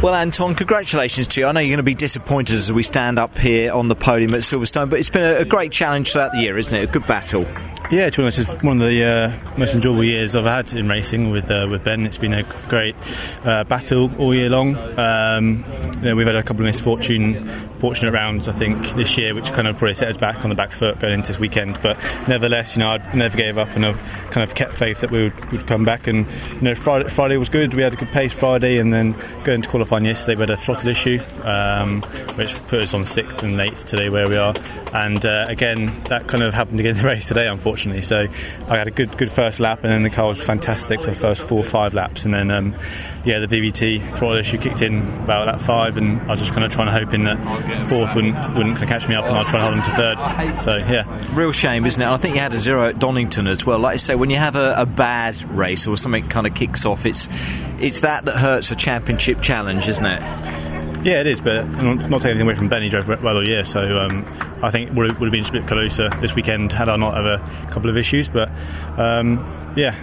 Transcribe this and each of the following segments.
Well, Anton, congratulations to you. I know you're going to be disappointed as we stand up here on the podium at Silverstone, but it's been a, a great challenge throughout the year, isn't it? A good battle. Yeah, to be honest, it's one of the uh, most enjoyable years I've had in racing with uh, with Ben. It's been a great uh, battle all year long. Um, you know, we've had a couple of misfortune, fortunate rounds, I think, this year, which kind of probably set us back on the back foot going into this weekend. But nevertheless, you know, I never gave up, and I've kind of kept faith that we would, would come back. And you know, Friday, Friday was good. We had a good pace Friday, and then going to qualifying yesterday, we had a throttle issue, um, which put us on sixth and eighth today where we are. And uh, again, that kind of happened again in the race today, unfortunately. So I had a good good first lap, and then the car was fantastic for the first four or five laps, and then um, yeah, the VVT throttle issue kicked in about lap five, and I was just kind of trying to hoping that fourth wouldn't wouldn't catch me up, and I'd try and hold him to third. So yeah, real shame, isn't it? I think you had a zero at Donington as well. Like I say, when you have a, a bad race or something kind of kicks off, it's it's that that hurts a championship challenge, isn't it? Yeah, it is, but not, not taking anything away from Ben. He drove well all year, so um, I think it would have, would have been a bit closer this weekend had I not have a couple of issues. But um, yeah,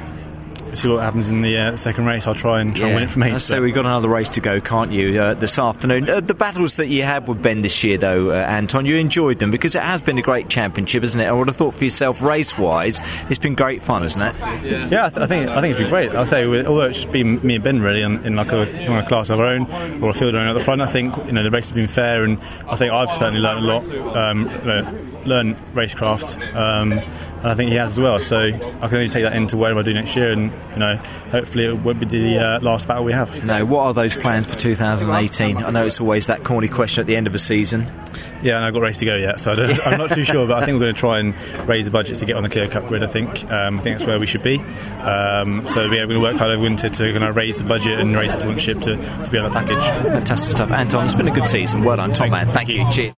see what happens in the uh, second race. I'll try and try yeah. and win it from eight. So we've got another race to go, can't you, uh, this afternoon? Uh, the battles that you had with Ben this year, though, uh, Anton, you enjoyed them because it has been a great championship, isn't it? I would have thought for yourself, race-wise, it's been great fun, isn't it? Yeah, I, th- I think I think it's been great. I'll say, with, although it's been me and Ben really in, in like a, in a, class of our own or a field of our own at the front, I think you know the race has been fair, and I think I've certainly learned a lot. Um, you know, learn racecraft, um, and I think he has as well. So I can only take that into whatever I do next year, and you know, hopefully it won't be the uh, last battle we have. No, what are those plans for 2018? I know it's always that corny question at the end of a season. Yeah, and I've got race to go yet, so I am not too sure, but I think we're going to try and raise the budget to get on the Clio Cup grid. I think um, I think that's where we should be. Um, so yeah, we're going to work hard over winter to kind of raise the budget and raise the sponsorship to, to be on the package. Fantastic stuff, Anton. It's been a good season. Well done, top man. Thank you. Cheers.